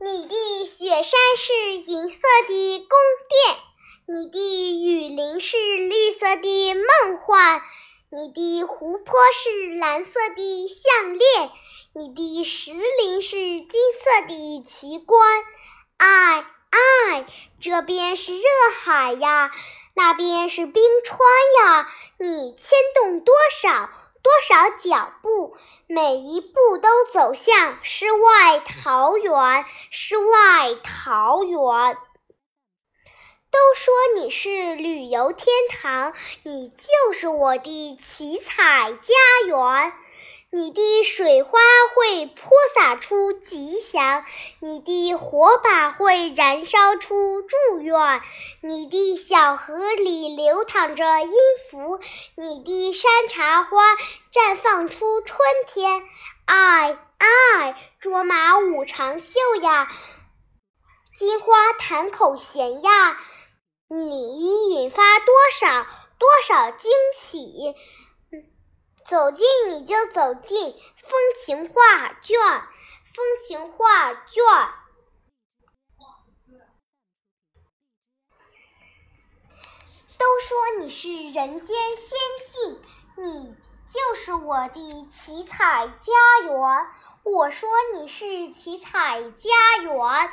你的雪山是银色的宫殿，你的雨林是绿色的梦幻，你的湖泊是蓝色的项链，你的石林是金色的奇观。哎哎，这边是热海呀，那边是冰川呀，你牵动多少？多少脚步，每一步都走向世外桃源，世外桃源。都说你是旅游天堂，你就是我的七彩家园。你的水花会泼打出吉祥，你的火把会燃烧出祝愿，你的小河里流淌着音符，你的山茶花绽放出春天。哎哎，卓玛舞长袖呀，金花弹口弦呀，你引发多少多少惊喜！走近你就走进，风情画卷，风情画卷。都说你是人间仙境，你就是我的七彩家园。我说你是七彩家园。